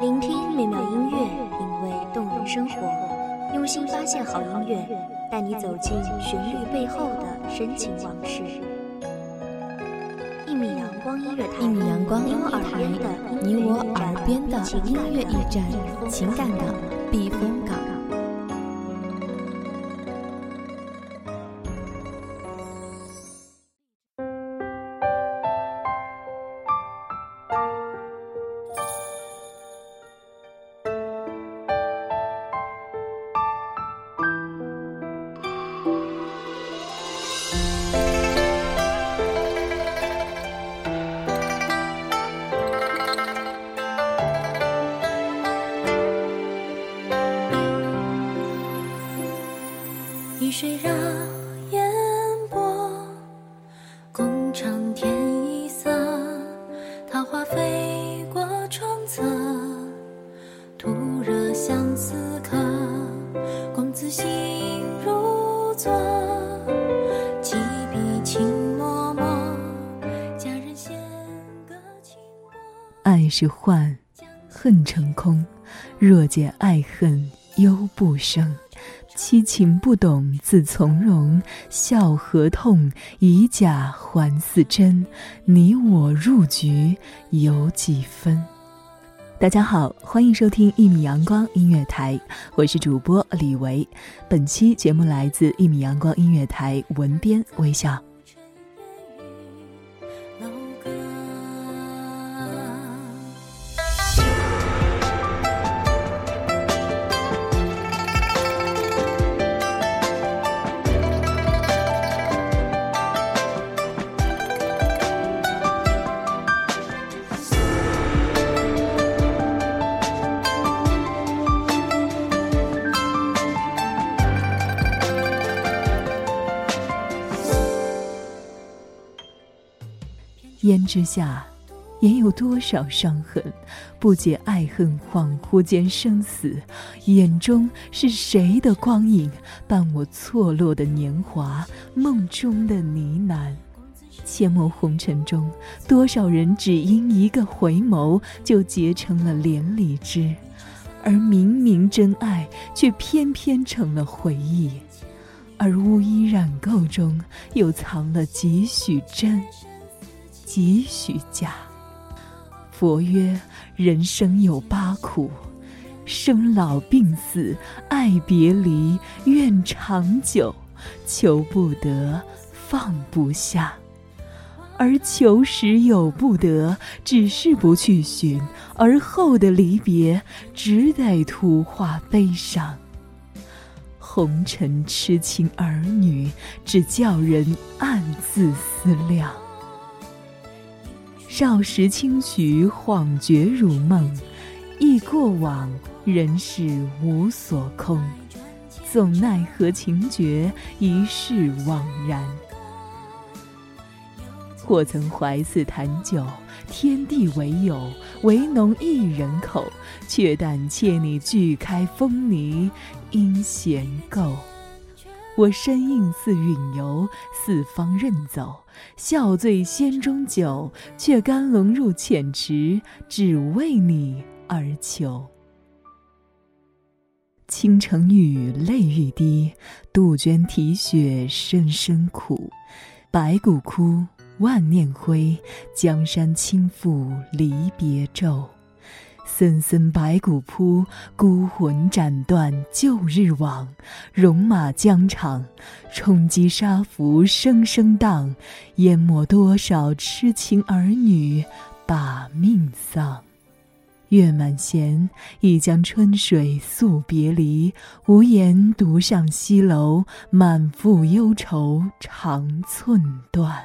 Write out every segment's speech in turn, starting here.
聆听美妙音乐，品味动人生活，用心发现好音乐，带你走进旋律背后的深情往事。一米阳光音乐台，一米阳光音乐台，你我耳边的音乐驿站，情感的避风港。水绕烟波，共唱天一色，桃花飞过窗侧，徒惹相思客，公子心如昨。几笔情脉脉，佳人弦歌情歌，爱是幻，恨成空，若见爱恨忧不生。七情不懂自从容。笑何痛，以假还似真。你我入局有几分？大家好，欢迎收听一米阳光音乐台，我是主播李维。本期节目来自一米阳光音乐台文编微笑。胭脂下，也有多少伤痕？不解爱恨，恍惚间生死。眼中是谁的光影，伴我错落的年华？梦中的呢喃。阡陌红尘中，多少人只因一个回眸，就结成了连理枝，而明明真爱，却偏偏成了回忆。而乌衣染垢中，又藏了几许真？几许家？佛曰：人生有八苦，生老病死、爱别离、怨长久，求不得，放不下。而求时有不得，只是不去寻，而后的离别，只得徒化悲伤。红尘痴情儿女，只叫人暗自思量。少时轻许，恍觉如梦；忆过往，人世无所空。总奈何情绝，一世惘然。或曾怀似谈酒，天地为友，唯浓一人口。却但妾你俱开风泥，应闲垢。我身应似允游，四方任走，笑醉仙中酒，却甘龙入浅池，只为你而求。倾城雨，泪欲滴；杜鹃啼血，声声苦。白骨枯，万念灰，江山倾覆，离别骤。森森白骨铺，孤魂斩断旧日往。戎马疆场，冲击沙浮声声荡，淹没多少痴情儿女，把命丧。月满弦，一江春水诉别离。无言独上西楼，满腹忧愁长寸断。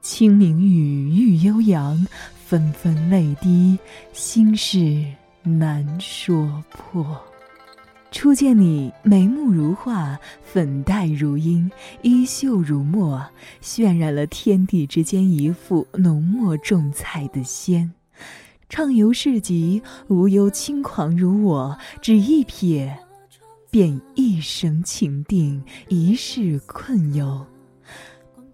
清明雨，欲悠扬。纷纷泪滴，心事难说破。初见你，眉目如画，粉黛如樱，衣袖如墨，渲染了天地之间一幅浓墨重彩的仙。畅游市集，无忧轻狂如我，只一瞥，便一生情定，一世困忧。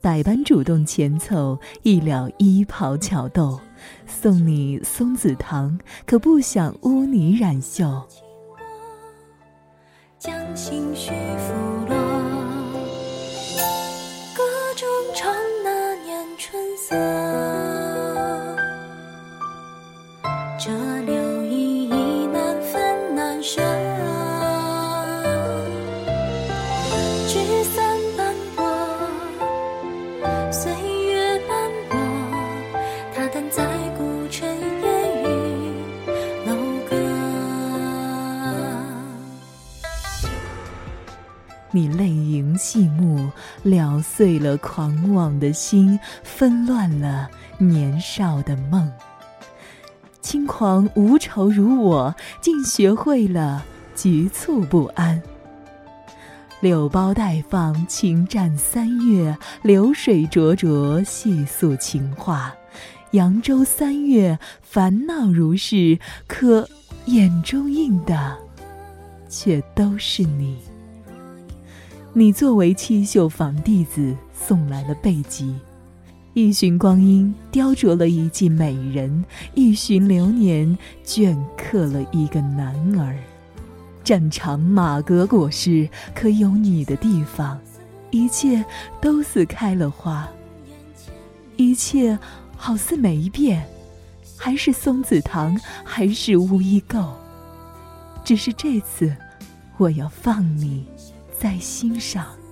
百般主动前凑，一了衣袍巧斗，送你松子糖，可不想污泥染袖。将心绪拂落，歌中唱那年春色，这留意已难分难舍。聚散斑驳，盈细目，撩碎了狂妄的心，纷乱了年少的梦。轻狂无愁如我，竟学会了局促不安。柳苞待放，情占三月；流水灼灼，细诉情话。扬州三月，烦恼如是，可眼中映的，却都是你。你作为七秀坊弟子送来了背脊，一旬光阴雕琢了一季美人，一旬流年镌刻了一个男儿。战场马革裹尸，可有你的地方，一切都似开了花，一切好似没变，还是松子糖，还是乌衣垢，只是这次，我要放你。在心上。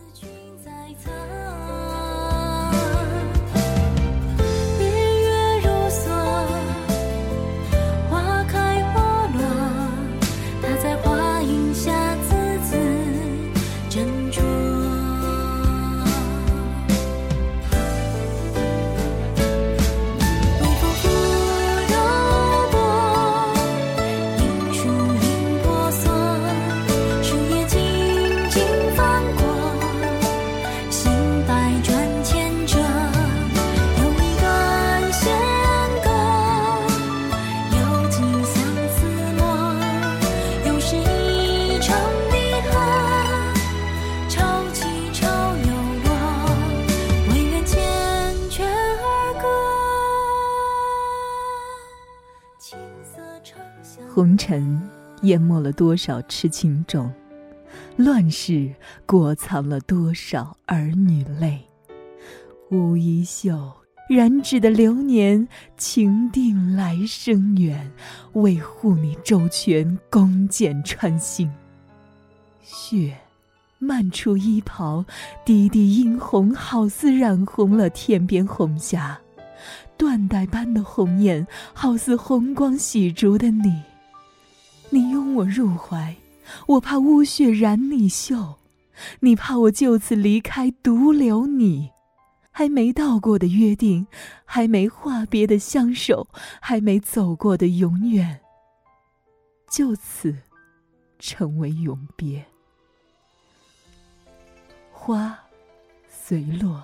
红尘淹没了多少痴情种，乱世裹藏了多少儿女泪。乌衣袖染指的流年，情定来生缘，为护你周全，弓箭穿心。血漫出衣袍，滴滴殷红，好似染红了天边红霞。缎带般的红艳，好似红光洗烛的你。你拥我入怀，我怕污血染你袖，你怕我就此离开，独留你。还没到过的约定，还没话别的相守，还没走过的永远，就此成为永别。花随落，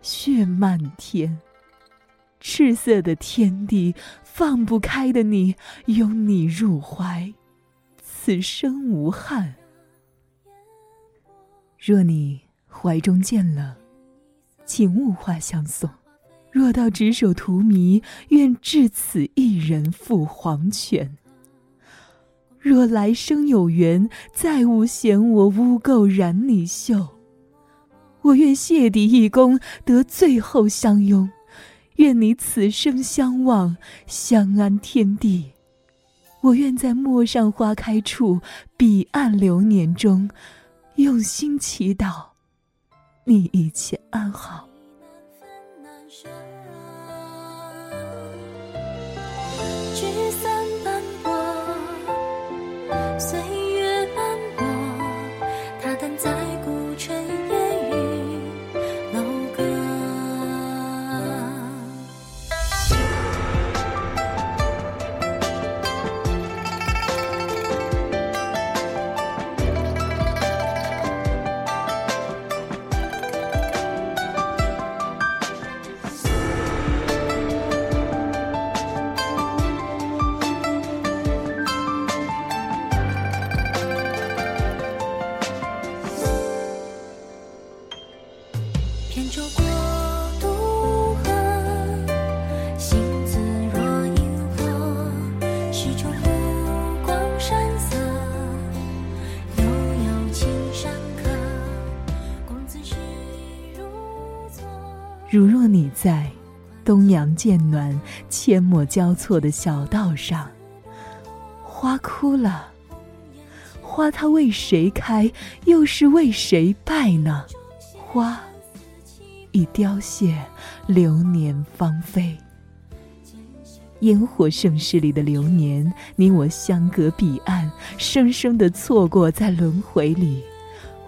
血漫天，赤色的天地。放不开的你，拥你入怀，此生无憾。若你怀中见冷，请勿花相送；若到执手荼蘼，愿至此一人赴黄泉。若来生有缘，再勿嫌我污垢染你袖。我愿谢底一躬，得最后相拥。愿你此生相望，相安天地。我愿在陌上花开处，彼岸流年中，用心祈祷，你一切安好。如若你在东阳渐暖、阡陌交错的小道上，花枯了，花它为谁开，又是为谁败呢？花已凋谢，流年芳菲。烟火盛世里的流年，你我相隔彼岸，生生的错过在轮回里。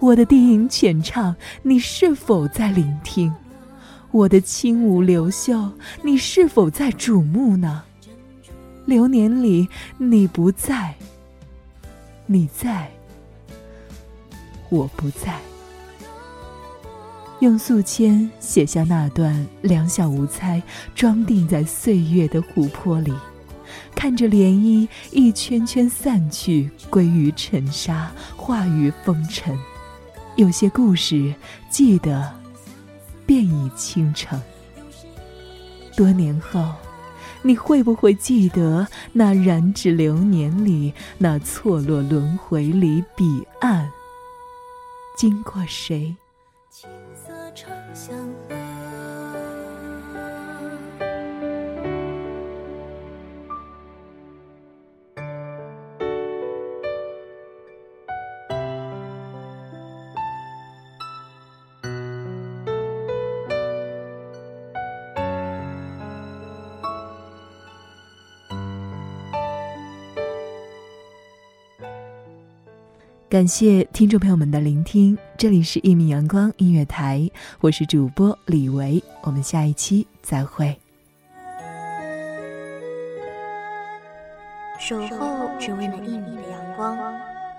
我的低吟浅唱，你是否在聆听？我的轻舞流袖，你是否在瞩目呢？流年里，你不在，你在，我不在。用素笺写下那段两小无猜，装订在岁月的湖泊里，看着涟漪一圈圈散去，归于尘沙，化于风尘。有些故事，记得，便已倾城。多年后，你会不会记得那染指流年里，那错落轮回里彼岸，经过谁？感谢听众朋友们的聆听，这里是《一米阳光音乐台》，我是主播李维，我们下一期再会。守候只为那一米的阳光，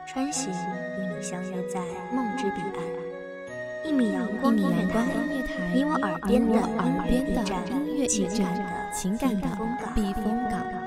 穿行与你相约在梦之彼岸。一米阳光音乐台，你我耳边的耳边的音乐驿站，情感的避风港。